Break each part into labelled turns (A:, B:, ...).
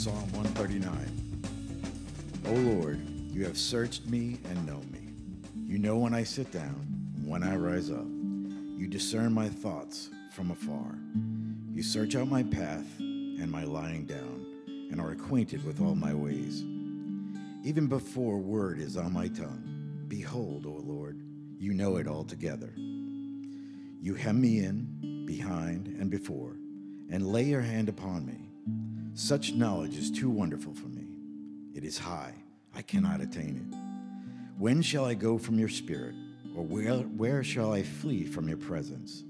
A: Psalm 139. O Lord, you have searched me and know me. You know when I sit down, when I rise up. You discern my thoughts from afar. You search out my path and my lying down, and are acquainted with all my ways. Even before word is on my tongue, behold, O Lord, you know it altogether. You hem me in, behind, and before, and lay your hand upon me. Such knowledge is too wonderful for me. It is high, I cannot attain it. When shall I go from your spirit, or where, where shall I flee from your presence?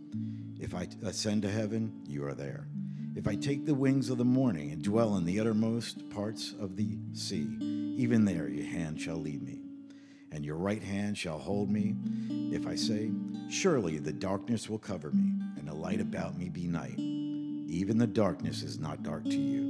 A: If I ascend to heaven, you are there. If I take the wings of the morning and dwell in the uttermost parts of the sea, even there your hand shall lead me, and your right hand shall hold me. If I say, Surely the darkness will cover me, and the light about me be night, even the darkness is not dark to you.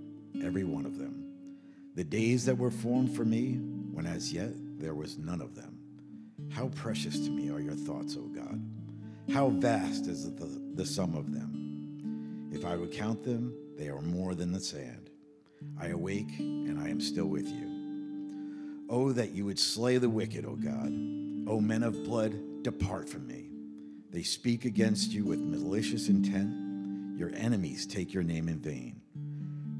A: every one of them. The days that were formed for me, when as yet there was none of them. How precious to me are your thoughts, O God. How vast is the, the sum of them? If I would count them, they are more than the sand. I awake and I am still with you. Oh, that you would slay the wicked, O God. O men of blood, depart from me. They speak against you with malicious intent. Your enemies take your name in vain.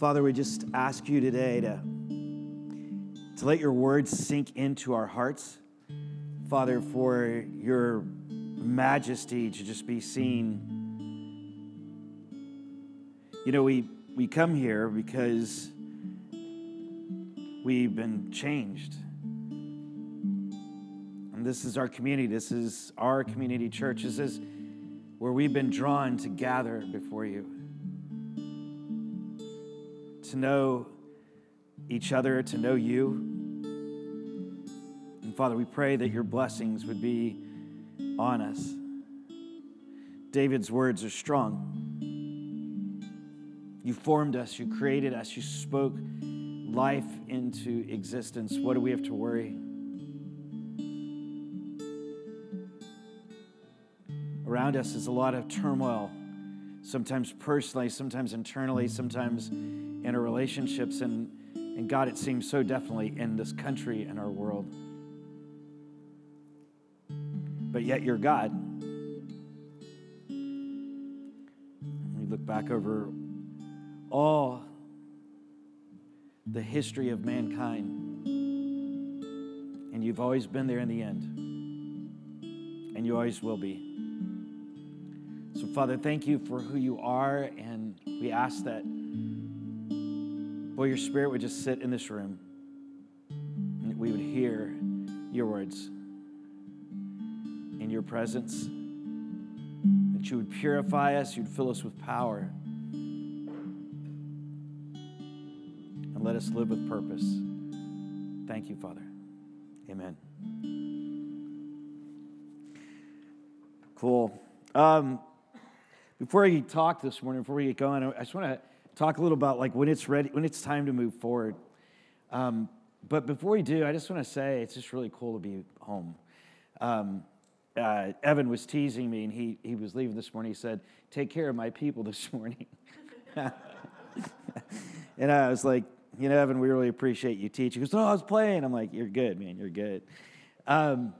B: Father, we just ask you today to, to let your words sink into our hearts. Father, for your majesty to just be seen. You know, we, we come here because we've been changed. And this is our community. This is our community church. This is where we've been drawn to gather before you, to know each other, to know you. And Father, we pray that your blessings would be on us. David's words are strong. You formed us, you created us, you spoke life into existence. What do we have to worry? Around us is a lot of turmoil, sometimes personally, sometimes internally, sometimes in our relationships. And, and God, it seems so definitely in this country and our world but yet you're God. We look back over all the history of mankind, and you've always been there in the end, and you always will be. So, Father, thank you for who you are, and we ask that, boy, your spirit would just sit in this room, and we would hear your words in your presence, that you would purify us, you'd fill us with power, and let us live with purpose. Thank you, Father. Amen. Cool. Um, before we talk this morning, before we get going, I just want to talk a little about like when it's ready, when it's time to move forward. Um, but before we do, I just want to say it's just really cool to be home. Um, uh, Evan was teasing me, and he, he was leaving this morning. He said, Take care of my people this morning. and I was like, You know, Evan, we really appreciate you teaching. He goes, No, I was playing. I'm like, You're good, man. You're good. Um,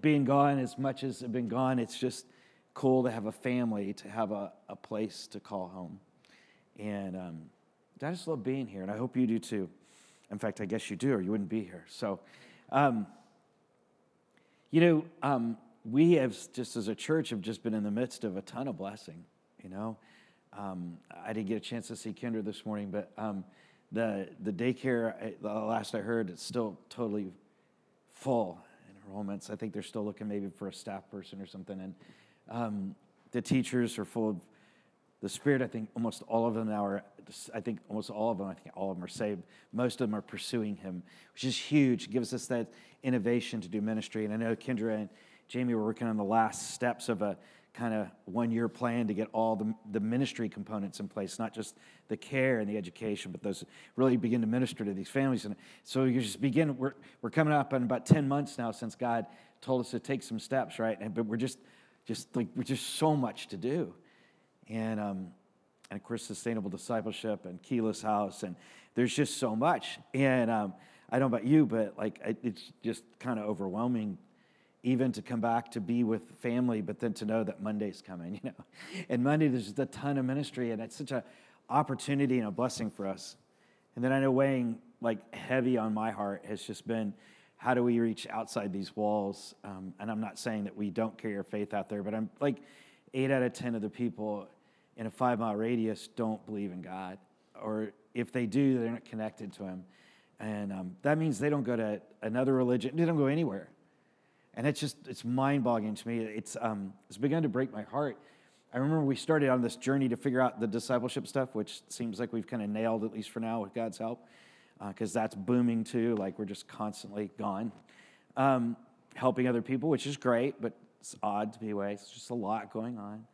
B: being gone, as much as I've been gone, it's just cool to have a family, to have a, a place to call home. And um, I just love being here, and I hope you do too. In fact, I guess you do, or you wouldn't be here. So, um, you know, um, we have just as a church have just been in the midst of a ton of blessing. You know, um, I didn't get a chance to see Kendra this morning, but um, the the daycare, the last I heard, it's still totally full in enrollments. I think they're still looking maybe for a staff person or something, and um, the teachers are full of the Spirit. I think almost all of them now are. I think almost all of them. I think all of them are saved. Most of them are pursuing Him, which is huge. It gives us that innovation to do ministry. And I know Kendra and Jamie were working on the last steps of a kind of one year plan to get all the, the ministry components in place, not just the care and the education, but those really begin to minister to these families. And so you just begin, we're, we're coming up on about 10 months now since God told us to take some steps, right? And, but we're just, just like, we're just so much to do. And, um, and of course, sustainable discipleship and keyless house. And there's just so much. And um, I don't know about you, but like, it's just kind of overwhelming even to come back to be with family, but then to know that Monday's coming, you know. And Monday, there's just a ton of ministry, and it's such an opportunity and a blessing for us. And then I know weighing like heavy on my heart has just been how do we reach outside these walls? Um, and I'm not saying that we don't carry our faith out there, but I'm like eight out of 10 of the people in a five mile radius don't believe in God. Or if they do, they're not connected to Him. And um, that means they don't go to another religion, they don't go anywhere. And it's just, it's mind boggling to me. It's, um, it's begun to break my heart. I remember we started on this journey to figure out the discipleship stuff, which seems like we've kind of nailed, at least for now, with God's help, because uh, that's booming too. Like we're just constantly gone. Um, helping other people, which is great, but it's odd to be away. It's just a lot going on.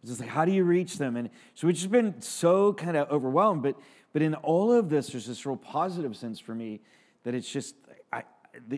B: It's just like, how do you reach them? And so we've just been so kind of overwhelmed. But, but in all of this, there's this real positive sense for me that it's just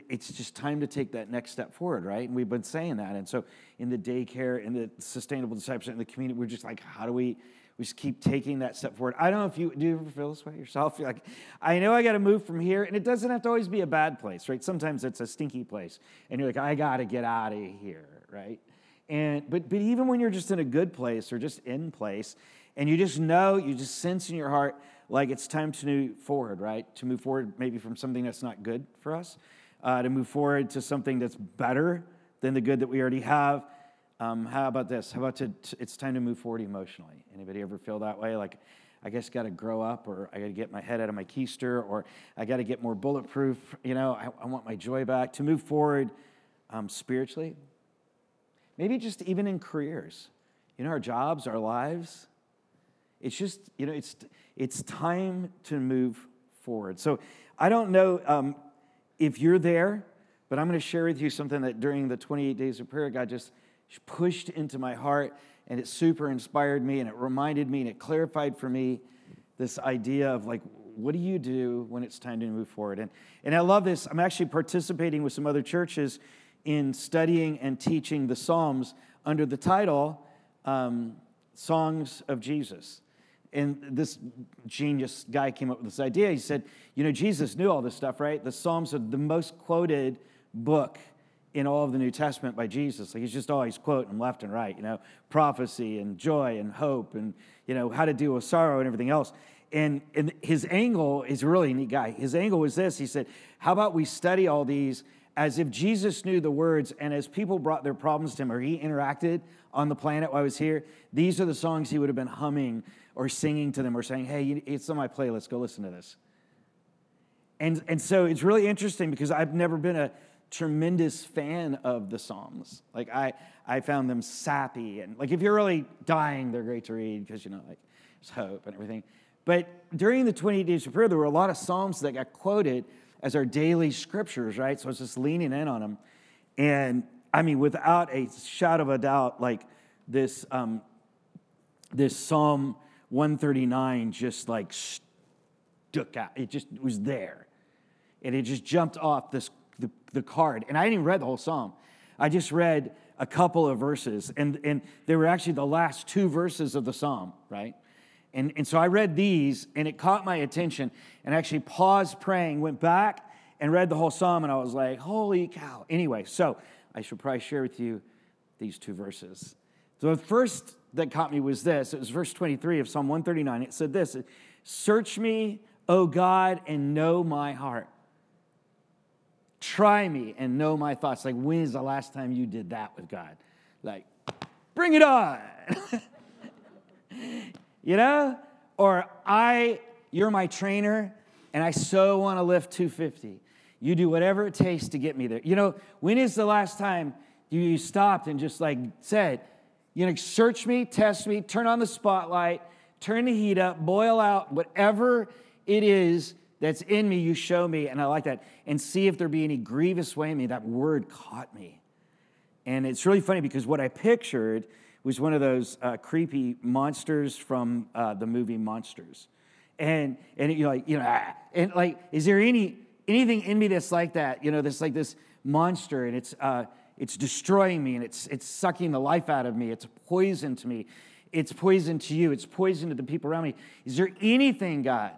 B: it's just time to take that next step forward, right? And we've been saying that. And so in the daycare, in the sustainable discipleship, in the community, we're just like, how do we, we just keep taking that step forward. I don't know if you do you ever feel this way yourself. You're like, I know I got to move from here, and it doesn't have to always be a bad place, right? Sometimes it's a stinky place, and you're like, I got to get out of here, right? And but but even when you're just in a good place or just in place, and you just know, you just sense in your heart like it's time to move forward, right? To move forward, maybe from something that's not good for us uh, to move forward to something that's better than the good that we already have. Um, how about this? How about to, it's time to move forward emotionally? Anybody ever feel that way? Like, I guess got to grow up, or I got to get my head out of my keister, or I got to get more bulletproof. You know, I, I, want my joy back to move forward um, spiritually. Maybe just even in careers, you know, our jobs, our lives. It's just, you know, it's it's time to move forward. So I don't know um, if you're there, but I'm going to share with you something that during the 28 days of prayer, God just pushed into my heart and it super inspired me and it reminded me and it clarified for me this idea of like, what do you do when it's time to move forward? And, and I love this. I'm actually participating with some other churches in studying and teaching the Psalms under the title um, Songs of Jesus. And this genius guy came up with this idea. He said, You know, Jesus knew all this stuff, right? The Psalms are the most quoted book in all of the New Testament by Jesus. Like he's just always quoting left and right, you know, prophecy and joy and hope and, you know, how to deal with sorrow and everything else. And, and his angle is really neat guy. His angle was this he said, How about we study all these as if Jesus knew the words, and as people brought their problems to him or he interacted on the planet while I was here, these are the songs he would have been humming or singing to them or saying, hey, it's on my playlist, go listen to this. And, and so it's really interesting because I've never been a tremendous fan of the Psalms. Like I, I found them sappy and like if you're really dying, they're great to read because you know like there's hope and everything. But during the 28 days of prayer, there were a lot of Psalms that got quoted as our daily scriptures, right? So I was just leaning in on them. And I mean, without a shadow of a doubt, like this, um, this Psalm 139 just like stuck out. It just was there. And it just jumped off this, the, the card. And I didn't even read the whole psalm. I just read a couple of verses. And, and they were actually the last two verses of the psalm, right? And, and so I read these and it caught my attention and actually paused praying, went back and read the whole psalm. And I was like, holy cow. Anyway, so I should probably share with you these two verses. So the first that caught me was this it was verse 23 of Psalm 139. It said this Search me, O God, and know my heart. Try me and know my thoughts. Like, when is the last time you did that with God? Like, bring it on. you know? Or I, you're my trainer, and I so want to lift 250. You do whatever it takes to get me there. You know, when is the last time you stopped and just like said, you know, search me, test me, turn on the spotlight, turn the heat up, boil out whatever it is that's in me, you show me, and I like that, and see if there be any grievous way in me. That word caught me. And it's really funny because what I pictured was one of those uh, creepy monsters from uh, the movie Monsters. And, and you know, like, you know, ah, and like, is there any, anything in me that's like that? You know, that's like this monster and it's, uh, it's destroying me and it's, it's sucking the life out of me. It's poison to me. It's poison to you. It's poison to the people around me. Is there anything, God,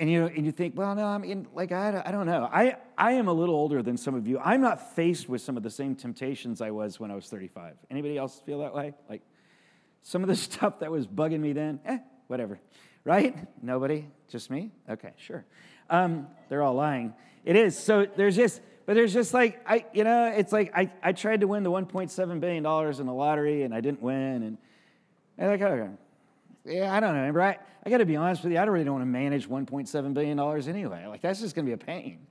B: and you and you think, well, no, I mean, like I, I don't know. I I am a little older than some of you. I'm not faced with some of the same temptations I was when I was 35. Anybody else feel that way? Like some of the stuff that was bugging me then, eh, whatever, right? Nobody, just me. Okay, sure. Um, they're all lying. It is. So there's just, but there's just like I, you know, it's like I I tried to win the 1.7 billion dollars in the lottery and I didn't win, and, and like okay yeah, I don't know. Right? I got to be honest with you. I don't really don't want to manage 1.7 billion dollars anyway. Like that's just going to be a pain.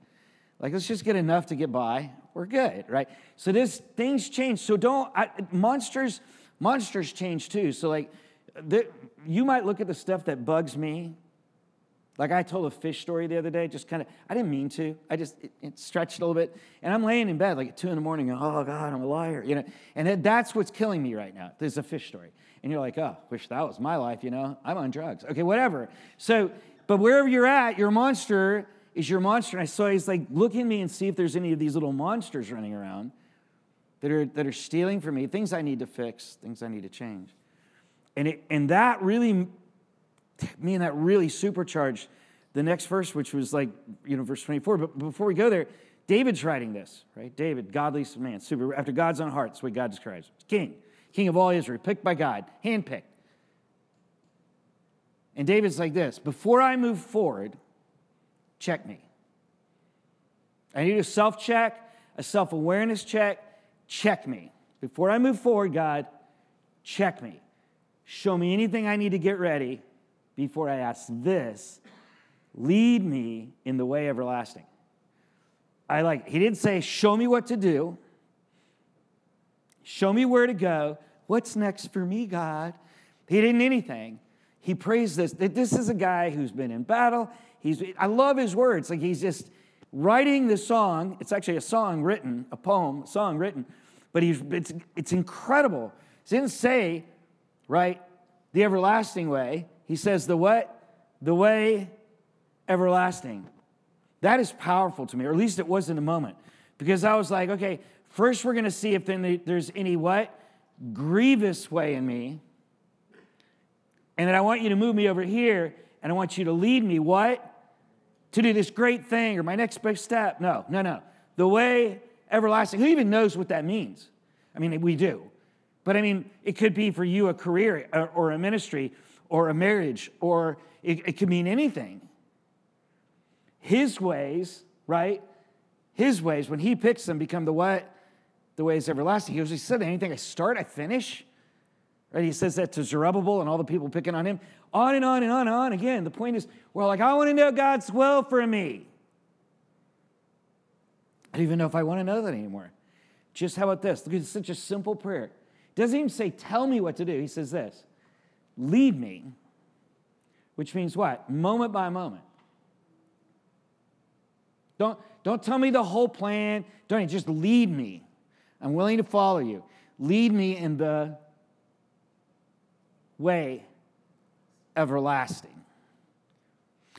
B: Like let's just get enough to get by. We're good, right? So this things change. So don't I, monsters. Monsters change too. So like, the, you might look at the stuff that bugs me. Like I told a fish story the other day, just kind of, I didn't mean to. I just it, it stretched a little bit. And I'm laying in bed like at two in the morning, oh God, I'm a liar. You know, and that's what's killing me right now. There's a fish story and you're like, oh, wish that was my life, you know? I'm on drugs. Okay, whatever. So, but wherever you're at, your monster is your monster. And I saw he's like, look at me and see if there's any of these little monsters running around that are, that are stealing from me, things I need to fix, things I need to change. And, it, and that really, me and that really supercharged the next verse, which was like, you know, verse 24. But before we go there, David's writing this, right? David, godly man, super, after God's own heart, that's what God describes. King king of all Israel, picked by God, handpicked. And David's like this Before I move forward, check me. I need a self check, a self awareness check. Check me. Before I move forward, God, check me. Show me anything I need to get ready before I ask this. Lead me in the way everlasting. I like, he didn't say, Show me what to do. Show me where to go. What's next for me, God? He didn't anything. He praised this. This is a guy who's been in battle. He's, I love his words. Like he's just writing the song. It's actually a song written, a poem, a song written, but he's, it's, it's incredible. He didn't say, right, the everlasting way. He says the what? The way everlasting. That is powerful to me, or at least it was in the moment. Because I was like, okay, First, we're going to see if there's any what? Grievous way in me. And then I want you to move me over here and I want you to lead me what? To do this great thing or my next big step. No, no, no. The way everlasting. Who even knows what that means? I mean, we do. But I mean, it could be for you a career or a ministry or a marriage, or it, it could mean anything. His ways, right? His ways, when he picks them, become the what? The way is everlasting. He he said, anything I start, I finish. Right? He says that to Zerubbabel and all the people picking on him. On and on and on and on. Again, the point is, we're like, I want to know God's will for me. I don't even know if I want to know that anymore. Just how about this? Look, it's such a simple prayer. Doesn't even say, tell me what to do. He says this lead me, which means what? Moment by moment. Don't, don't tell me the whole plan. Don't just lead me. I'm willing to follow you. Lead me in the way everlasting.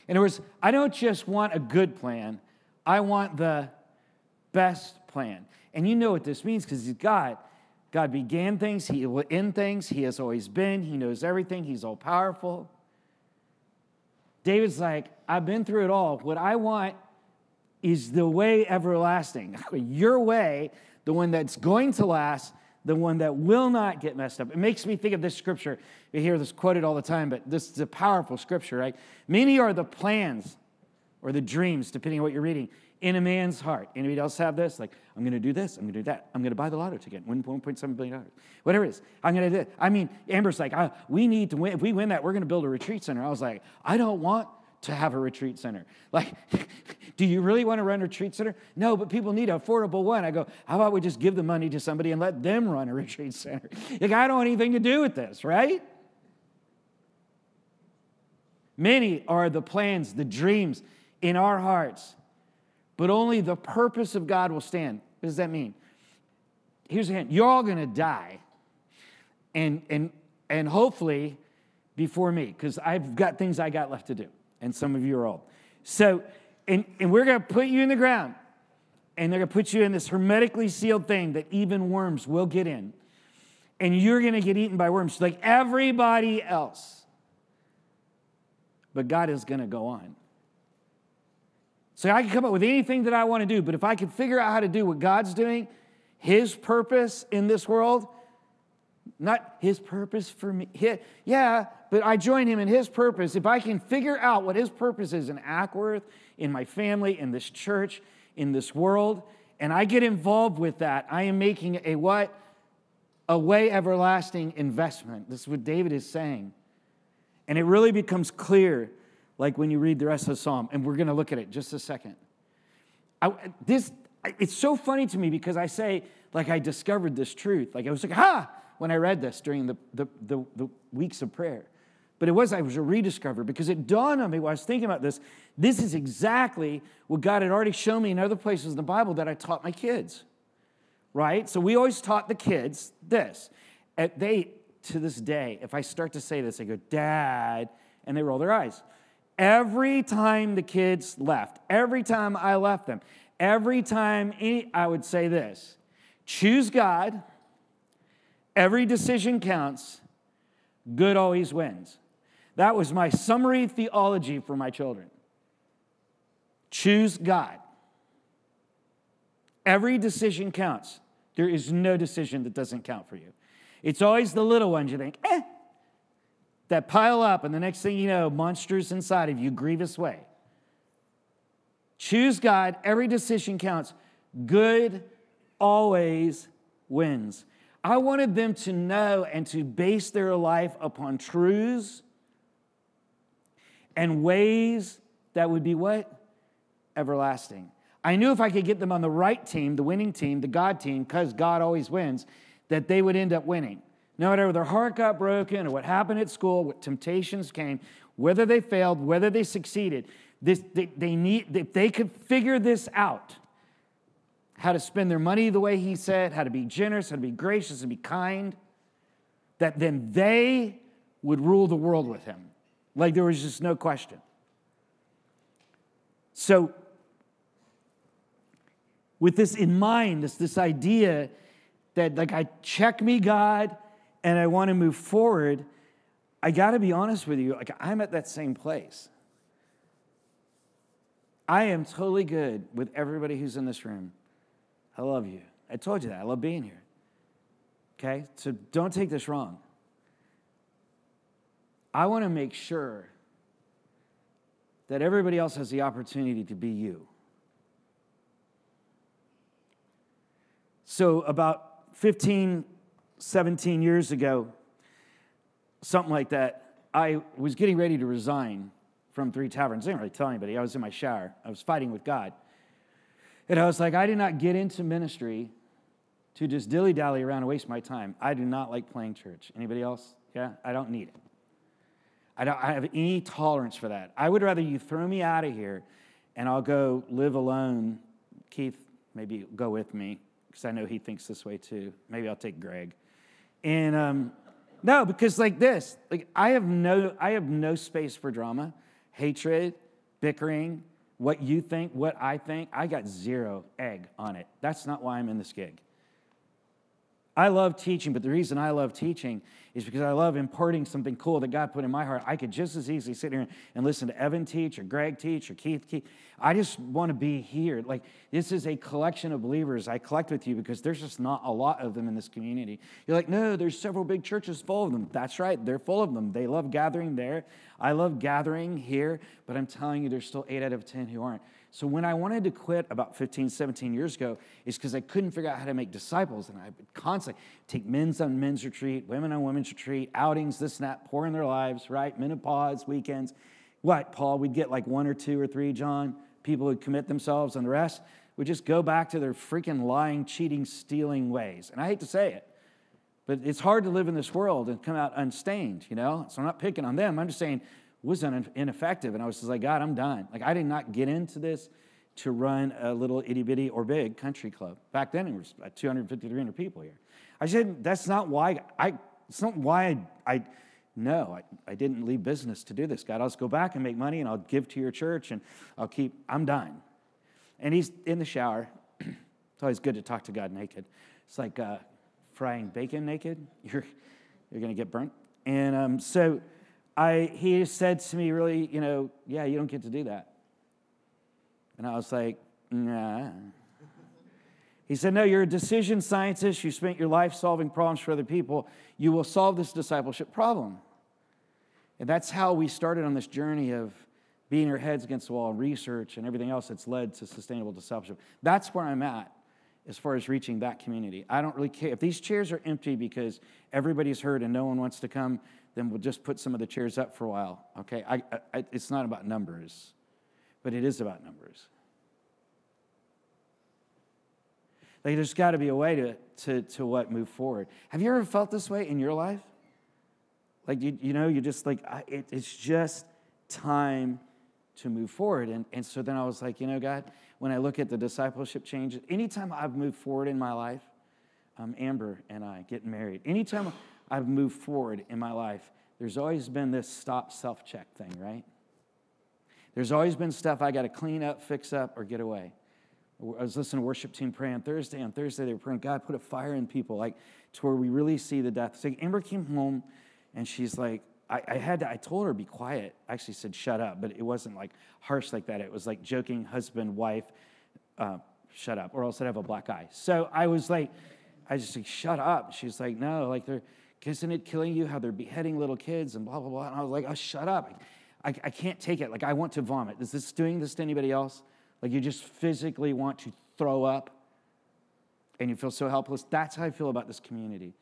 B: In other words, I don't just want a good plan, I want the best plan. And you know what this means because God. God began things, He will end things, He has always been, He knows everything, He's all powerful. David's like, I've been through it all. What I want is the way everlasting. Your way the one that's going to last, the one that will not get messed up. It makes me think of this scripture. You hear this quoted all the time, but this is a powerful scripture, right? Many are the plans or the dreams, depending on what you're reading, in a man's heart. Anybody else have this? Like, I'm going to do this. I'm going to do that. I'm going to buy the lotto ticket, $1.7 billion. Whatever it is. I'm going to do it. I mean, Amber's like, oh, we need to win. If we win that, we're going to build a retreat center. I was like, I don't want to have a retreat center. Like, do you really want to run a retreat center? No, but people need an affordable one. I go, how about we just give the money to somebody and let them run a retreat center? Like, I don't want anything to do with this, right? Many are the plans, the dreams in our hearts, but only the purpose of God will stand. What does that mean? Here's a hint you're all going to die, and, and, and hopefully before me, because I've got things I got left to do, and some of you are old. So, and, and we're going to put you in the ground, and they're going to put you in this hermetically sealed thing that even worms will get in, and you're going to get eaten by worms like everybody else. But God is going to go on. So I can come up with anything that I want to do, but if I can figure out how to do what God's doing, His purpose in this world, not His purpose for me. yeah, but I join Him in His purpose. If I can figure out what His purpose is in Ackworth, in my family, in this church, in this world, and I get involved with that, I am making a what? A way everlasting investment. This is what David is saying. And it really becomes clear like when you read the rest of the psalm, and we're going to look at it just a second. I, this, it's so funny to me because I say, like, I discovered this truth. Like, I was like, ha, when I read this during the, the, the, the weeks of prayer. But it was, I was a rediscover because it dawned on me while I was thinking about this. This is exactly what God had already shown me in other places in the Bible that I taught my kids, right? So we always taught the kids this. They, to this day, if I start to say this, they go, Dad, and they roll their eyes. Every time the kids left, every time I left them, every time any, I would say this choose God, every decision counts, good always wins. That was my summary theology for my children. Choose God. Every decision counts. There is no decision that doesn't count for you. It's always the little ones you think, eh, that pile up, and the next thing you know, monsters inside of you, grievous way. Choose God, every decision counts. Good always wins. I wanted them to know and to base their life upon truths and ways that would be what? Everlasting. I knew if I could get them on the right team, the winning team, the God team, because God always wins, that they would end up winning. No matter their heart got broken or what happened at school, what temptations came, whether they failed, whether they succeeded, this, they, they need, if they could figure this out, how to spend their money the way he said, how to be generous, how to be gracious, and be kind, that then they would rule the world with him. Like there was just no question. So, with this in mind, this, this idea that, like, I check me, God, and I want to move forward, I got to be honest with you, like I'm at that same place. I am totally good with everybody who's in this room. I love you. I told you that. I love being here. Okay? So don't take this wrong. I want to make sure that everybody else has the opportunity to be you. So, about 15 17 years ago, something like that, I was getting ready to resign from Three Taverns. I didn't really tell anybody. I was in my shower. I was fighting with God. And I was like, I did not get into ministry to just dilly dally around and waste my time. I do not like playing church. Anybody else? Yeah, I don't need it. I don't I have any tolerance for that. I would rather you throw me out of here and I'll go live alone. Keith, maybe go with me because I know he thinks this way too. Maybe I'll take Greg. And um, no, because like this, like I have no, I have no space for drama, hatred, bickering, what you think, what I think. I got zero egg on it. That's not why I'm in this gig. I love teaching, but the reason I love teaching is because I love imparting something cool that God put in my heart. I could just as easily sit here and listen to Evan teach or Greg teach or Keith teach. I just want to be here. Like, this is a collection of believers I collect with you because there's just not a lot of them in this community. You're like, no, there's several big churches full of them. That's right, they're full of them. They love gathering there. I love gathering here, but I'm telling you, there's still eight out of 10 who aren't. So when I wanted to quit about 15, 17 years ago, is because I couldn't figure out how to make disciples. And I would constantly take men's on men's retreat, women on women's retreat, outings, this and that, pouring their lives, right? Menopause, weekends. What, Paul? We'd get like one or two or three, John. People would commit themselves, and the rest would just go back to their freaking lying, cheating, stealing ways. And I hate to say it, but it's hard to live in this world and come out unstained, you know? So I'm not picking on them. I'm just saying was ineffective. And I was just like, God, I'm done. Like, I did not get into this to run a little itty bitty or big country club. Back then, it was 250, 300 people here. I said, that's not why I, it's not why I, I no, I, I didn't leave business to do this. God, I'll just go back and make money and I'll give to your church and I'll keep, I'm done. And he's in the shower. it's always good to talk to God naked. It's like uh, frying bacon naked. You're, you're going to get burnt. And um, so, I, he said to me, really, you know, yeah, you don't get to do that. And I was like, nah. He said, no, you're a decision scientist. You spent your life solving problems for other people. You will solve this discipleship problem. And that's how we started on this journey of being our heads against the wall research and everything else that's led to sustainable discipleship. That's where I'm at as far as reaching that community. I don't really care. If these chairs are empty because everybody's hurt and no one wants to come, then we'll just put some of the chairs up for a while. Okay? I, I, it's not about numbers, but it is about numbers. Like, there's got to be a way to, to, to what move forward. Have you ever felt this way in your life? Like, you, you know, you're just like, I, it, it's just time to move forward. And, and so then I was like, you know, God, when I look at the discipleship changes, anytime I've moved forward in my life, um, Amber and I getting married, anytime I've moved forward in my life, there's always been this stop self check thing, right? There's always been stuff I got to clean up, fix up, or get away. I was listening to worship team pray on Thursday. On Thursday, they were praying, God, put a fire in people, like to where we really see the death. So Amber came home and she's like, I, I had to, I told her be quiet. I actually said, shut up, but it wasn't like harsh like that. It was like joking, husband, wife, uh, shut up, or else I'd have a black eye. So I was like, I just like, shut up. She's like, no, like they're, isn't it killing you how they're beheading little kids and blah, blah, blah. And I was like, oh, shut up. I, I can't take it. Like, I want to vomit. Is this doing this to anybody else? Like, you just physically want to throw up and you feel so helpless. That's how I feel about this community.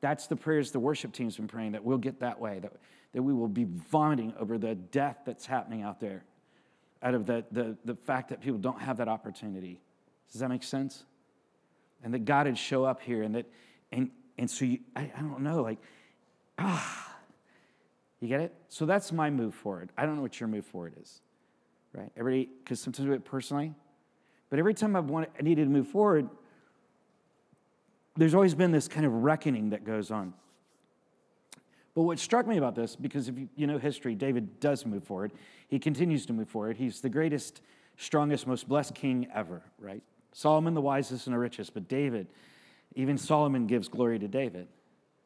B: That's the prayers the worship team's been praying that we'll get that way, that, that we will be vomiting over the death that's happening out there out of the, the, the fact that people don't have that opportunity. Does that make sense? And that God would show up here and that, and, and so you, I, I don't know, like, ah, you get it? So that's my move forward. I don't know what your move forward is, right? Everybody, because sometimes we do it personally, but every time I've wanted, I needed to move forward, there's always been this kind of reckoning that goes on. But what struck me about this, because if you, you know history, David does move forward. He continues to move forward. He's the greatest, strongest, most blessed king ever, right? Solomon, the wisest and the richest, but David, even Solomon gives glory to David.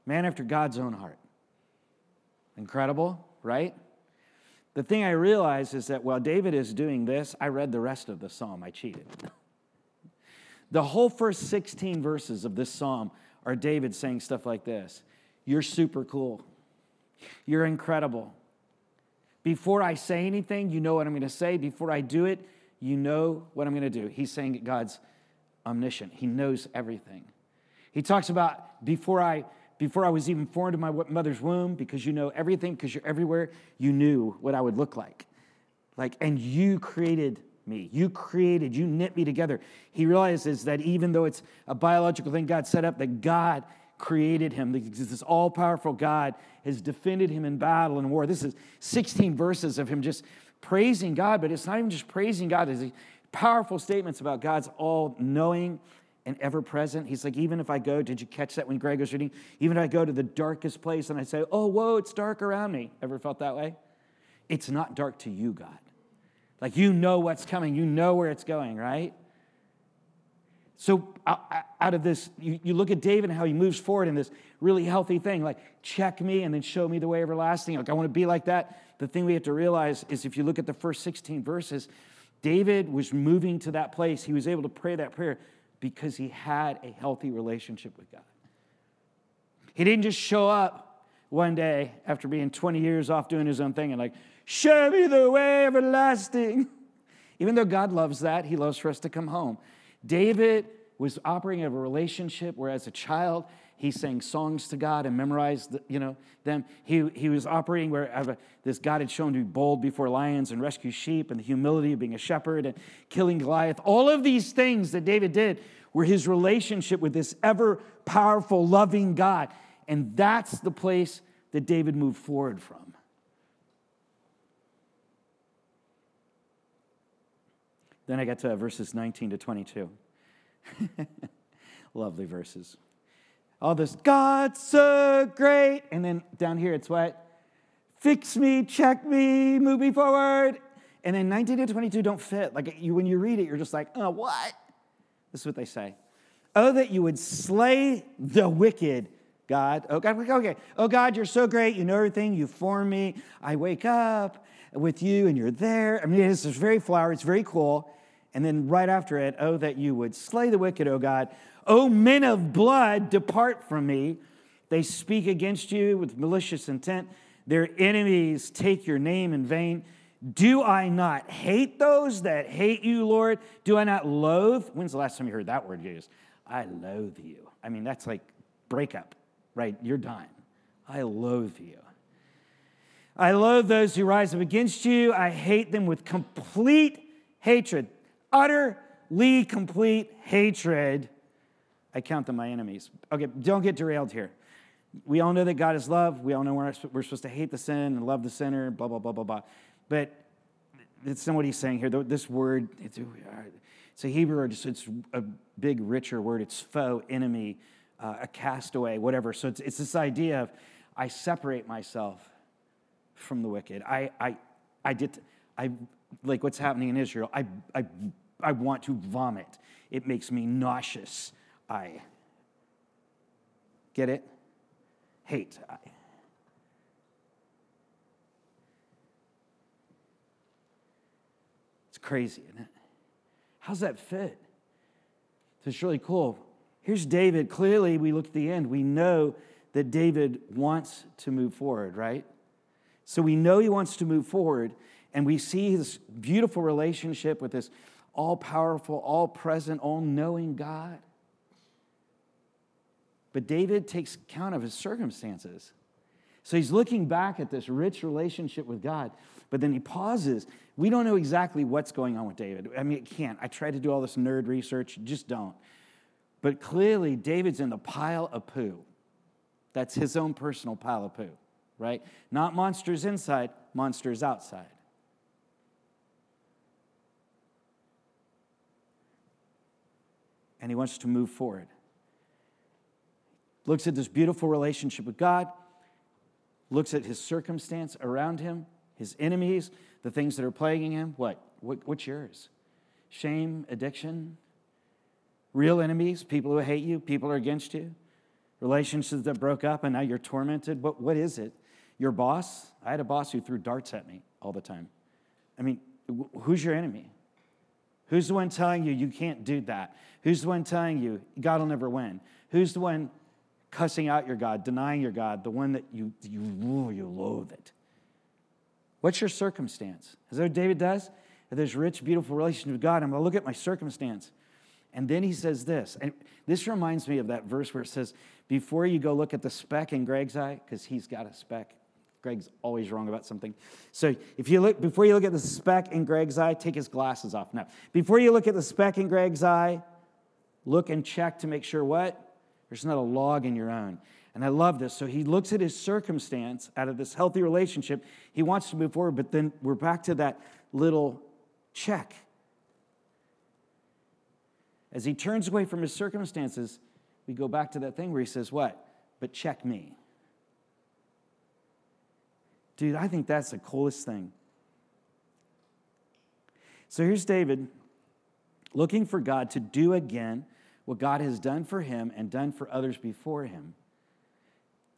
B: Man after God's own heart. Incredible, right? The thing I realize is that while David is doing this, I read the rest of the psalm. I cheated. the whole first 16 verses of this psalm are David saying stuff like this You're super cool. You're incredible. Before I say anything, you know what I'm going to say. Before I do it, you know what I'm going to do. He's saying God's omniscient, He knows everything. He talks about before I before I was even formed in my mother's womb, because you know everything, because you're everywhere, you knew what I would look like. Like, and you created me. You created, you knit me together. He realizes that even though it's a biological thing God set up, that God created him. This all powerful God has defended him in battle and war. This is 16 verses of him just praising God, but it's not even just praising God, it's powerful statements about God's all knowing and ever present. He's like, even if I go, did you catch that when Greg was reading? Even if I go to the darkest place and I say, oh, whoa, it's dark around me. Ever felt that way? It's not dark to you, God. Like you know what's coming, you know where it's going, right? So, out of this, you, look at David and how he moves forward in this really healthy thing like, check me and then show me the way everlasting. Like, I want to be like that. The thing we have to realize is if you look at the first 16 verses, David was moving to that place. He was able to pray that prayer because he had a healthy relationship with God. He didn't just show up one day after being 20 years off doing his own thing and like, show me the way everlasting. Even though God loves that, he loves for us to come home. David was operating a relationship where as a child, he sang songs to God and memorized, you know, them. He, he was operating where uh, this God had shown to be bold before lions and rescue sheep and the humility of being a shepherd and killing Goliath. All of these things that David did were his relationship with this ever powerful, loving God. And that's the place that David moved forward from. Then I got to verses 19 to 22. Lovely verses. All this, God's so great. And then down here, it's what? Fix me, check me, move me forward. And then 19 to 22 don't fit. Like you, when you read it, you're just like, oh, what? This is what they say. Oh, that you would slay the wicked, God. Oh, God, okay. Oh, God, you're so great. You know everything. You form me. I wake up with you and you're there. I mean, it's very flowery. It's very cool. And then right after it, oh, that you would slay the wicked, oh God. O men of blood, depart from me. They speak against you with malicious intent. Their enemies take your name in vain. Do I not hate those that hate you, Lord? Do I not loathe? When's the last time you heard that word used? I loathe you. I mean, that's like breakup, right? You're done. I loathe you. I loathe those who rise up against you. I hate them with complete hatred utterly complete hatred, I count them my enemies. Okay, don't get derailed here. We all know that God is love. We all know we're, we're supposed to hate the sin and love the sinner, blah, blah, blah, blah, blah. But it's not what he's saying here. This word, it's, it's a Hebrew word, it's a big, richer word. It's foe, enemy, uh, a castaway, whatever. So it's, it's this idea of I separate myself from the wicked. I, I, I, did, I like what's happening in Israel, I, I, I want to vomit. It makes me nauseous. I get it? Hate. I. It's crazy, isn't it? How's that fit? It's really cool. Here's David. Clearly, we look at the end. We know that David wants to move forward, right? So we know he wants to move forward. And we see his beautiful relationship with this all powerful, all present, all knowing God. But David takes count of his circumstances. So he's looking back at this rich relationship with God, but then he pauses. We don't know exactly what's going on with David. I mean, it can't. I tried to do all this nerd research, just don't. But clearly, David's in the pile of poo. That's his own personal pile of poo, right? Not monsters inside, monsters outside. and he wants to move forward. Looks at this beautiful relationship with God, looks at his circumstance around him, his enemies, the things that are plaguing him. What? what what's yours? Shame, addiction, real enemies, people who hate you, people who are against you, relationships that broke up and now you're tormented. What, what is it? Your boss? I had a boss who threw darts at me all the time. I mean, who's your enemy? Who's the one telling you you can't do that? Who's the one telling you God will never win? Who's the one cussing out your God, denying your God, the one that you, you, ooh, you loathe it? What's your circumstance? Is that what David does? There's rich, beautiful relationship with God. I'm going to look at my circumstance. And then he says this, and this reminds me of that verse where it says, Before you go look at the speck in Greg's eye, because he's got a speck Greg's always wrong about something. So if you look, before you look at the speck in Greg's eye, take his glasses off. No. Before you look at the speck in Greg's eye, look and check to make sure what? There's not a log in your own. And I love this. So he looks at his circumstance out of this healthy relationship. He wants to move forward, but then we're back to that little check. As he turns away from his circumstances, we go back to that thing where he says, What? But check me. Dude, I think that's the coolest thing. So here's David looking for God to do again what God has done for him and done for others before him.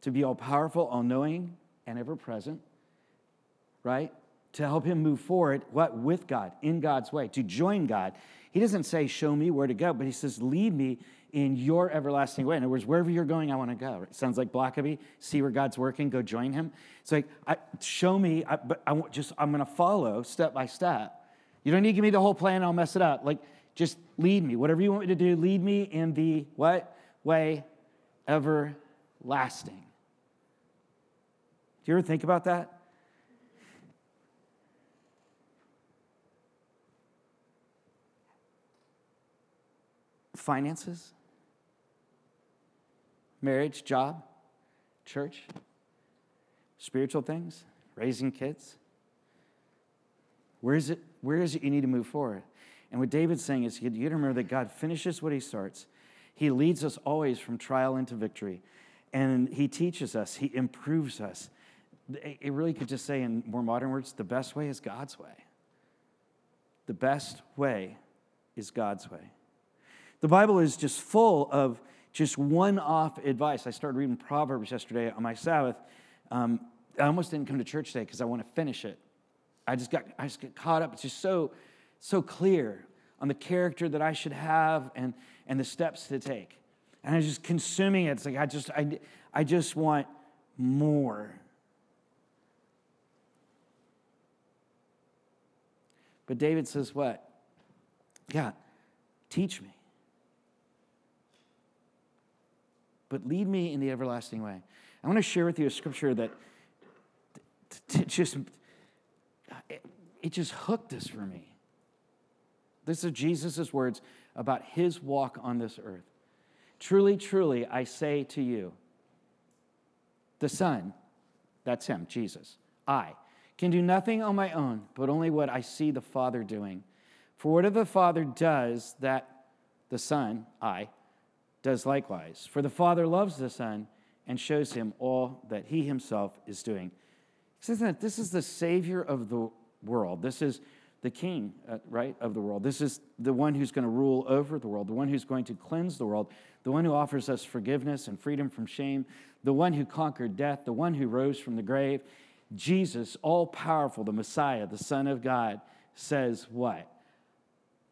B: To be all powerful, all knowing, and ever present, right? To help him move forward, what? With God, in God's way, to join God. He doesn't say, Show me where to go, but he says, Lead me in your everlasting way. In other words, wherever you're going, I want to go. It sounds like Blackaby. See where God's working, go join him. It's like, I, show me, I, but I just, I'm going to follow step by step. You don't need to give me the whole plan, I'll mess it up. Like, just lead me. Whatever you want me to do, lead me in the what? Way everlasting. Do you ever think about that? Finances? marriage, job, church, spiritual things, raising kids. Where is it? Where is it you need to move forward? And what David's saying is, you got to remember that God finishes what He starts. He leads us always from trial into victory, and He teaches us. He improves us. It really could just say, in more modern words, the best way is God's way. The best way is God's way. The Bible is just full of just one off advice. I started reading Proverbs yesterday on my Sabbath. Um, I almost didn't come to church today because I want to finish it. I just got I just get caught up. It's just so so clear on the character that I should have and and the steps to take. And I was just consuming it. It's like I just I I just want more. But David says what? Yeah, teach me. but lead me in the everlasting way. I want to share with you a scripture that just it just hooked us for me. This is Jesus' words about his walk on this earth. Truly, truly, I say to you, the Son, that's him, Jesus, I can do nothing on my own, but only what I see the Father doing. For whatever the Father does, that the Son, I, does likewise. For the Father loves the Son and shows him all that he himself is doing. He says that this is the Savior of the world. This is the King, uh, right, of the world. This is the one who's going to rule over the world, the one who's going to cleanse the world, the one who offers us forgiveness and freedom from shame, the one who conquered death, the one who rose from the grave. Jesus, all powerful, the Messiah, the Son of God, says what?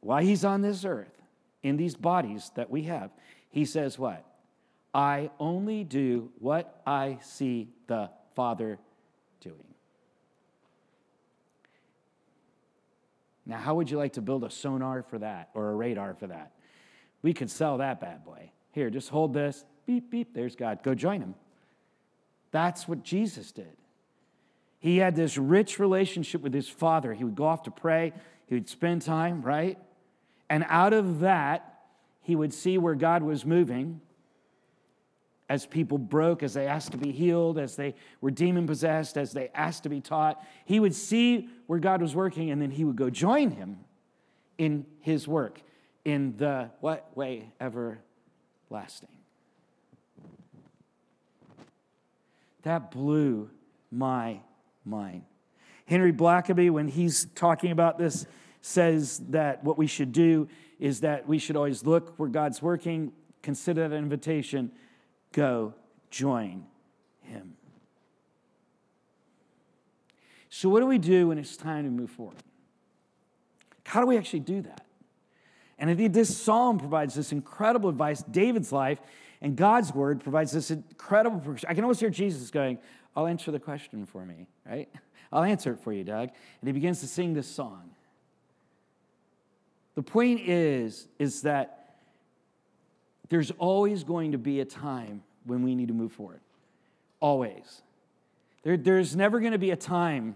B: Why he's on this earth, in these bodies that we have, he says, What? I only do what I see the Father doing. Now, how would you like to build a sonar for that or a radar for that? We could sell that bad boy. Here, just hold this. Beep, beep. There's God. Go join him. That's what Jesus did. He had this rich relationship with his Father. He would go off to pray, he would spend time, right? And out of that, he would see where God was moving as people broke, as they asked to be healed, as they were demon possessed, as they asked to be taught. He would see where God was working, and then he would go join him in his work in the what way everlasting. That blew my mind. Henry Blackaby, when he's talking about this, says that what we should do is that we should always look where God's working, consider that invitation, go join Him. So, what do we do when it's time to move forward? How do we actually do that? And I think this psalm provides this incredible advice. David's life and God's word provides this incredible. I can almost hear Jesus going, I'll answer the question for me, right? I'll answer it for you, Doug. And he begins to sing this song. The point is, is that there's always going to be a time when we need to move forward. Always. There, there's never going to be a time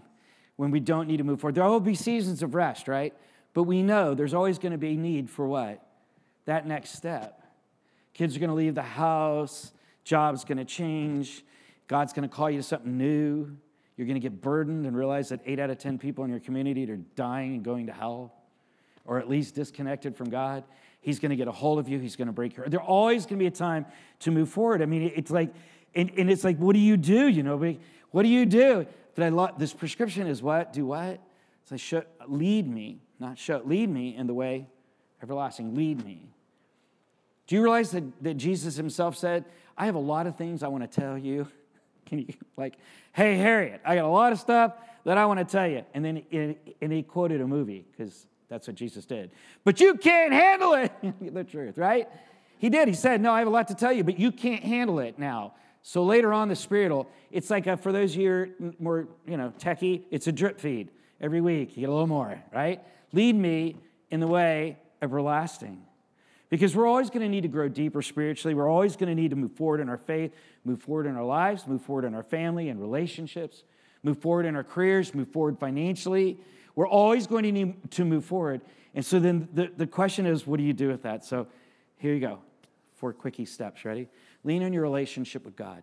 B: when we don't need to move forward. There will be seasons of rest, right? But we know there's always going to be need for what? That next step. Kids are going to leave the house, job's going to change, God's going to call you to something new. You're going to get burdened and realize that eight out of 10 people in your community are dying and going to hell or at least disconnected from God. He's going to get a hold of you. He's going to break your. There's always going to be a time to move forward. I mean, it's like, and, and it's like, what do you do? You know, what do you do? But I love this prescription is what? Do what? It's like, show, lead me, not show, lead me in the way everlasting. Lead me. Do you realize that, that Jesus himself said, I have a lot of things I want to tell you? Can you, like, hey, Harriet, I got a lot of stuff that I want to tell you. And then and he quoted a movie because that's what Jesus did. But you can't handle it. the truth, right? He did. He said, No, I have a lot to tell you, but you can't handle it now. So later on, the Spirit will, it's like a, for those of you more, you know, techie, it's a drip feed. Every week, you get a little more, right? Lead me in the way everlasting. Because we're always going to need to grow deeper spiritually. We're always going to need to move forward in our faith, move forward in our lives, move forward in our family and relationships, move forward in our careers, move forward financially. We're always going to need to move forward. And so then the, the question is, what do you do with that? So here you go. Four quickie steps. Ready? Lean on your relationship with God.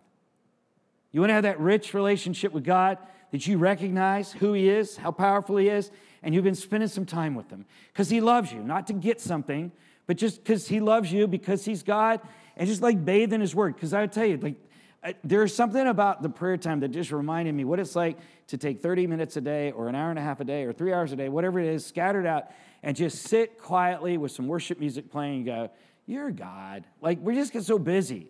B: You want to have that rich relationship with God that you recognize who He is, how powerful He is, and you've been spending some time with Him because He loves you, not to get something, but just because He loves you, because He's God, and just like bathe in His Word. Because I would tell you, like, there's something about the prayer time that just reminded me what it's like to take 30 minutes a day or an hour and a half a day or three hours a day, whatever it is, scattered out, and just sit quietly with some worship music playing and go, You're God. Like, we just get so busy.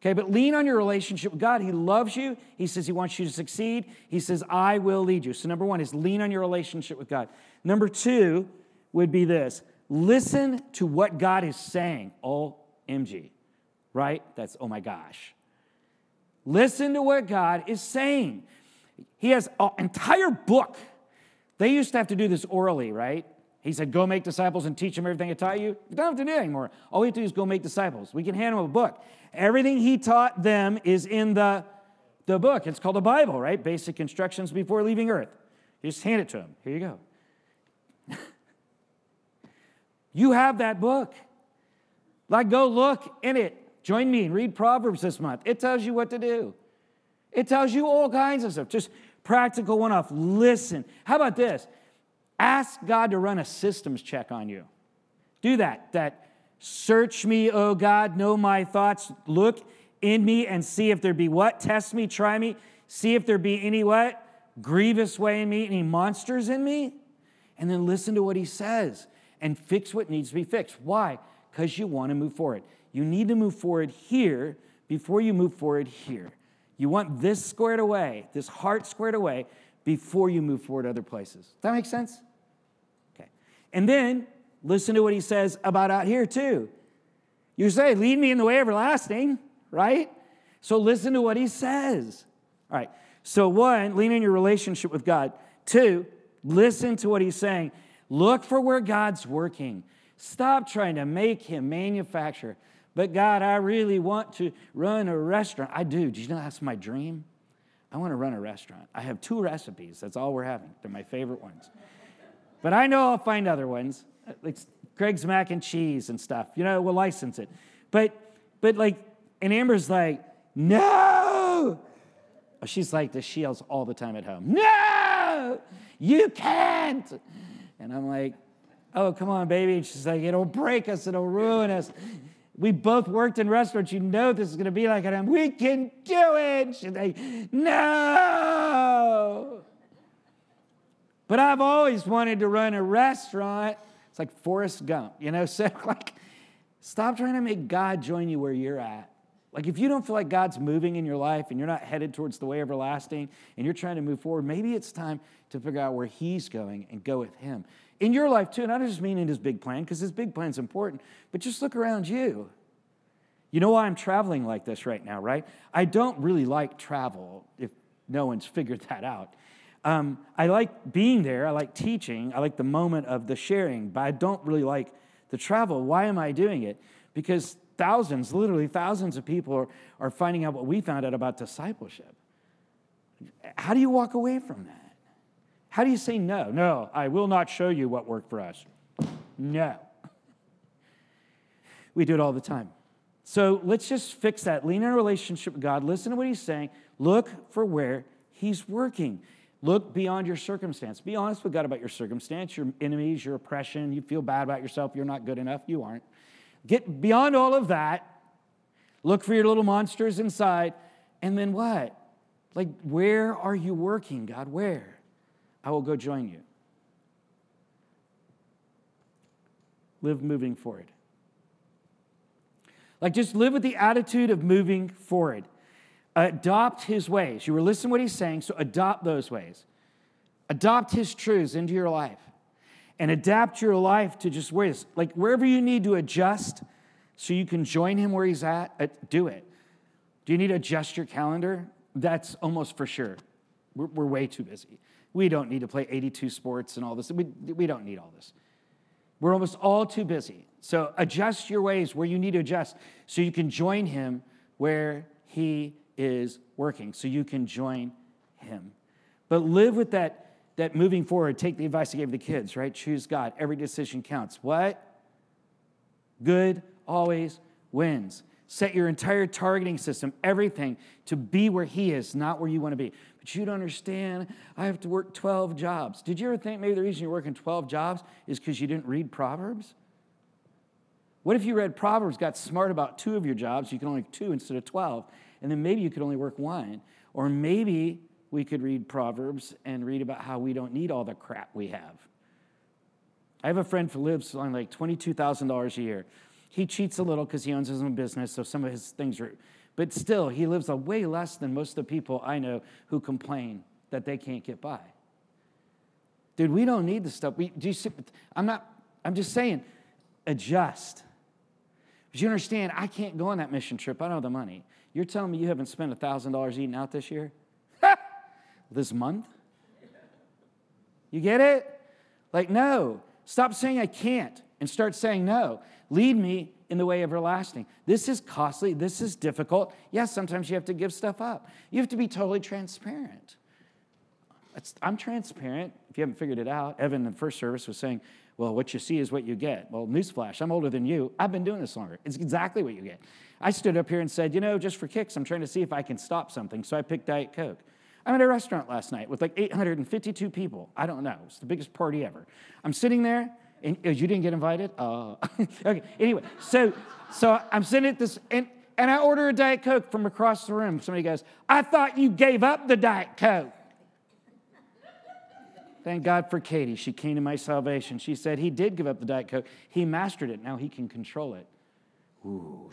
B: Okay, but lean on your relationship with God. He loves you. He says He wants you to succeed. He says, I will lead you. So, number one is lean on your relationship with God. Number two would be this listen to what God is saying. OMG, right? That's oh my gosh. Listen to what God is saying. He has an entire book. They used to have to do this orally, right? He said, Go make disciples and teach them everything I taught you. You don't have to do it anymore. All we have to do is go make disciples. We can hand them a book. Everything he taught them is in the, the book. It's called the Bible, right? Basic instructions before leaving earth. You just hand it to them. Here you go. you have that book. Like, go look in it. Join me and read Proverbs this month. It tells you what to do. It tells you all kinds of stuff. Just practical one off. Listen. How about this? Ask God to run a systems check on you. Do that. That search me, O God, know my thoughts. Look in me and see if there be what? Test me, try me. See if there be any what? Grievous way in me, any monsters in me. And then listen to what he says and fix what needs to be fixed. Why? Because you want to move forward. You need to move forward here before you move forward here. You want this squared away, this heart squared away, before you move forward to other places. Does that make sense? Okay. And then listen to what he says about out here, too. You say, Lead me in the way everlasting, right? So listen to what he says. All right. So, one, lean in your relationship with God. Two, listen to what he's saying. Look for where God's working. Stop trying to make him manufacture. But God, I really want to run a restaurant. I do. Do you know that's my dream? I want to run a restaurant. I have two recipes. That's all we're having. They're my favorite ones. But I know I'll find other ones, like Greg's mac and cheese and stuff. You know, we'll license it. But, but like, and Amber's like, no. Oh, she's like this. She yells all the time at home. No, you can't. And I'm like, oh, come on, baby. And she's like, it'll break us. It'll ruin us. We both worked in restaurants. You know this is going to be like. And we can do it. She's like, no. But I've always wanted to run a restaurant. It's like Forrest Gump, you know? So, like, stop trying to make God join you where you're at. Like, if you don't feel like God's moving in your life and you're not headed towards the way everlasting and you're trying to move forward, maybe it's time to figure out where He's going and go with Him. In your life, too, and I don't just mean in His big plan, because His big plan's important, but just look around you. You know why I'm traveling like this right now, right? I don't really like travel, if no one's figured that out. Um, I like being there, I like teaching, I like the moment of the sharing, but I don't really like the travel. Why am I doing it? Because thousands, literally thousands of people are, are finding out what we found out about discipleship. How do you walk away from that? How do you say no? No, I will not show you what worked for us. No. We do it all the time. So let's just fix that. Lean in a relationship with God. Listen to what He's saying. Look for where He's working. Look beyond your circumstance. Be honest with God about your circumstance, your enemies, your oppression. You feel bad about yourself. You're not good enough. You aren't. Get beyond all of that. Look for your little monsters inside. And then what? Like, where are you working, God? Where? I will go join you. Live moving forward. Like, just live with the attitude of moving forward. Adopt his ways. You were listening to what he's saying, so adopt those ways. Adopt his truths into your life and adapt your life to just where it's like wherever you need to adjust so you can join him where he's at, uh, do it. Do you need to adjust your calendar? That's almost for sure. We're, we're way too busy. We don't need to play 82 sports and all this. We, we don't need all this. We're almost all too busy. So adjust your ways where you need to adjust so you can join him where he is working, so you can join him. But live with that, that moving forward. Take the advice I gave the kids, right? Choose God. Every decision counts. What? Good always wins. Set your entire targeting system, everything, to be where He is, not where you want to be. But you don't understand, I have to work 12 jobs. Did you ever think maybe the reason you're working 12 jobs is because you didn't read Proverbs? What if you read Proverbs, got smart about two of your jobs, you can only two instead of 12, and then maybe you could only work one? Or maybe we could read Proverbs and read about how we don't need all the crap we have. I have a friend who lives on like $22,000 a year. He cheats a little because he owns his own business, so some of his things are, but still, he lives a way less than most of the people I know who complain that they can't get by. Dude, we don't need the stuff. We, do you see, I'm not, I'm just saying, adjust. But you understand, I can't go on that mission trip. I don't have the money. You're telling me you haven't spent $1,000 eating out this year? this month? You get it? Like, no. Stop saying I can't and start saying no. Lead me in the way of everlasting. This is costly. This is difficult. Yes, sometimes you have to give stuff up. You have to be totally transparent. I'm transparent. If you haven't figured it out, Evan in the first service was saying, well, what you see is what you get. Well, newsflash, I'm older than you. I've been doing this longer. It's exactly what you get. I stood up here and said, you know, just for kicks, I'm trying to see if I can stop something. So I picked Diet Coke. I'm at a restaurant last night with like 852 people. I don't know. It's the biggest party ever. I'm sitting there, and oh, you didn't get invited? Uh, okay. Anyway, so so I'm sitting at this, and, and I order a Diet Coke from across the room. Somebody goes, I thought you gave up the Diet Coke. Thank God for Katie. She came to my salvation. She said he did give up the Diet Coke. He mastered it. Now he can control it. Ooh.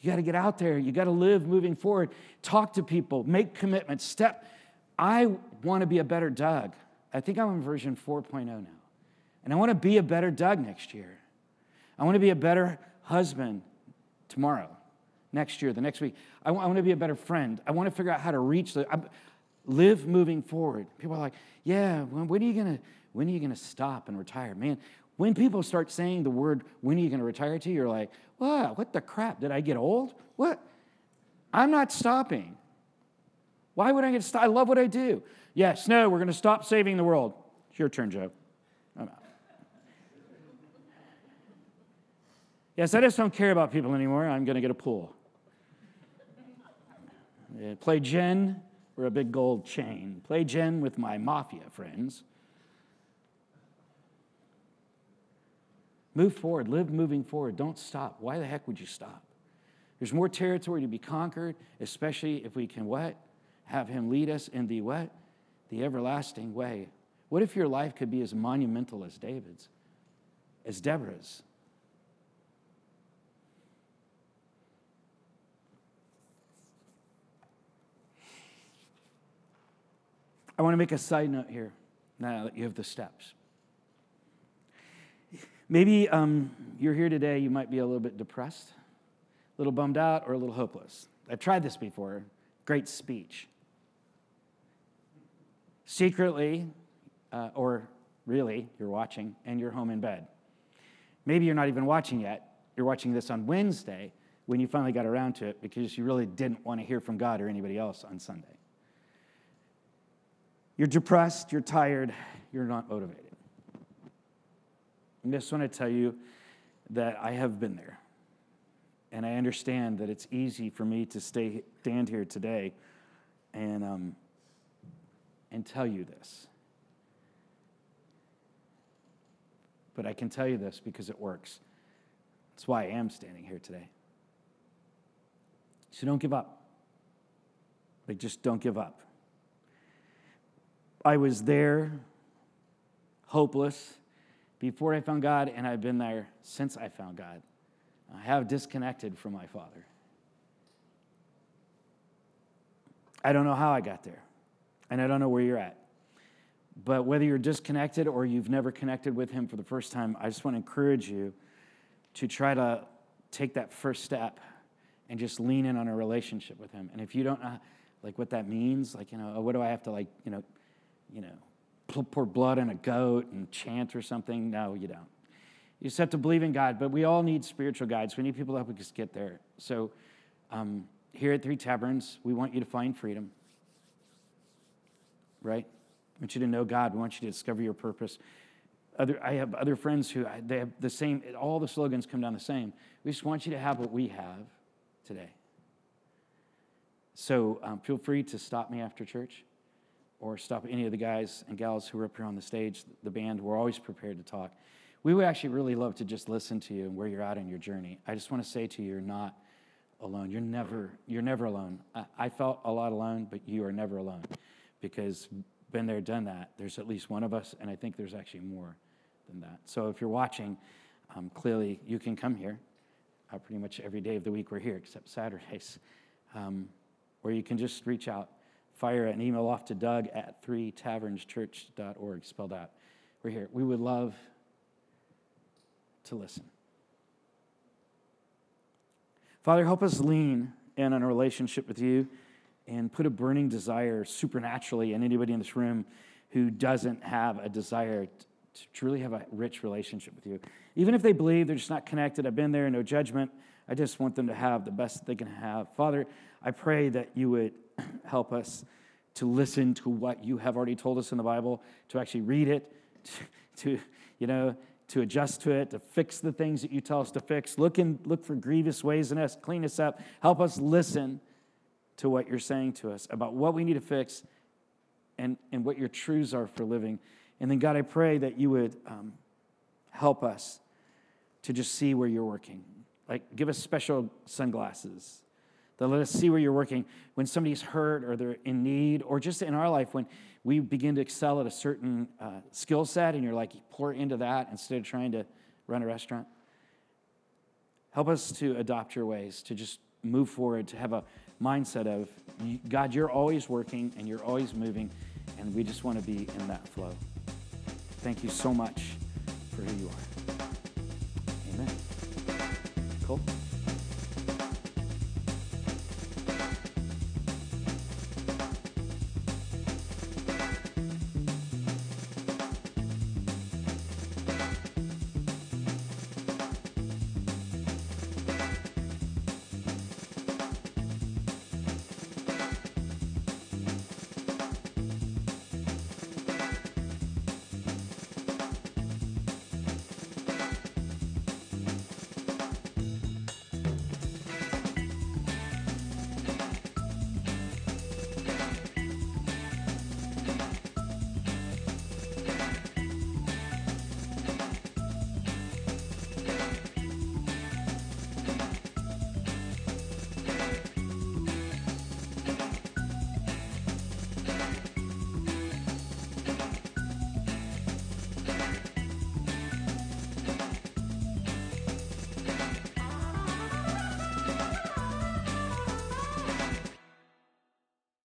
B: You got to get out there. You got to live moving forward. Talk to people. Make commitments. Step. I want to be a better Doug. I think I'm in version 4.0 now. And I want to be a better Doug next year. I want to be a better husband tomorrow next year, the next week. I want, I want to be a better friend. I want to figure out how to reach the, I, live moving forward. People are like, yeah, when, when are you going to, when are you going to stop and retire? Man, when people start saying the word, when are you going to retire to, you're like, what? What the crap? Did I get old? What? I'm not stopping. Why would I get? I love what I do. Yes, no, we're going to stop saving the world. It's your turn, Joe. Yes, I just don't care about people anymore. I'm going to get a pool. Play gin for a big gold chain. Play gin with my mafia friends. Move forward, live moving forward. Don't stop. Why the heck would you stop? There's more territory to be conquered, especially if we can what? Have him lead us in the what? The everlasting way. What if your life could be as monumental as David's, as Deborah's? I want to make a side note here now that you have the steps. Maybe um, you're here today, you might be a little bit depressed, a little bummed out, or a little hopeless. I've tried this before. Great speech. Secretly, uh, or really, you're watching and you're home in bed. Maybe you're not even watching yet. You're watching this on Wednesday when you finally got around to it because you really didn't want to hear from God or anybody else on Sunday. You're depressed, you're tired, you're not motivated. I just want to tell you that I have been there. And I understand that it's easy for me to stay, stand here today and, um, and tell you this. But I can tell you this because it works. That's why I am standing here today. So don't give up. Like, just don't give up. I was there, hopeless, before I found God, and I've been there since I found God. I have disconnected from my Father. I don't know how I got there, and I don't know where you're at. But whether you're disconnected or you've never connected with Him for the first time, I just want to encourage you to try to take that first step and just lean in on a relationship with Him. And if you don't know, like, what that means, like, you know, what do I have to, like, you know, you know, pour blood on a goat and chant or something? No, you don't. You just have to believe in God. But we all need spiritual guides. We need people to help us get there. So, um, here at Three Taverns, we want you to find freedom, right? We want you to know God. We want you to discover your purpose. Other, I have other friends who they have the same, all the slogans come down the same. We just want you to have what we have today. So um, feel free to stop me after church or stop any of the guys and gals who are up here on the stage, the band. We're always prepared to talk. We would actually really love to just listen to you and where you're at in your journey. I just want to say to you, you're not alone. You're never, you're never alone. I, I felt a lot alone, but you are never alone because been there, done that. There's at least one of us, and I think there's actually more than that. So if you're watching, um, clearly you can come here. Uh, pretty much every day of the week we're here, except Saturdays. Um, or you can just reach out, fire an email off to Doug at 3tavernschurch.org, spelled out. We're here. We would love to listen. Father, help us lean in on a relationship with you and put a burning desire supernaturally in anybody in this room who doesn't have a desire to truly have a rich relationship with you. Even if they believe they're just not connected, I've been there, no judgment. I just want them to have the best they can have. Father, I pray that you would help us to listen to what you have already told us in the Bible, to actually read it, to, to you know, to adjust to it, to fix the things that you tell us to fix. Look and look for grievous ways in us, clean us up. Help us listen to what you're saying to us about what we need to fix and, and what your truths are for living. And then, God, I pray that you would um, help us to just see where you're working. Like, give us special sunglasses that let us see where you're working when somebody's hurt or they're in need, or just in our life when we begin to excel at a certain uh, skill set and you're like, pour into that instead of trying to run a restaurant. Help us to adopt your ways, to just move forward, to have a mindset of, God, you're always working and you're always moving, and we just want to be in that flow. Thank you so much for who you are. Amen. Cool.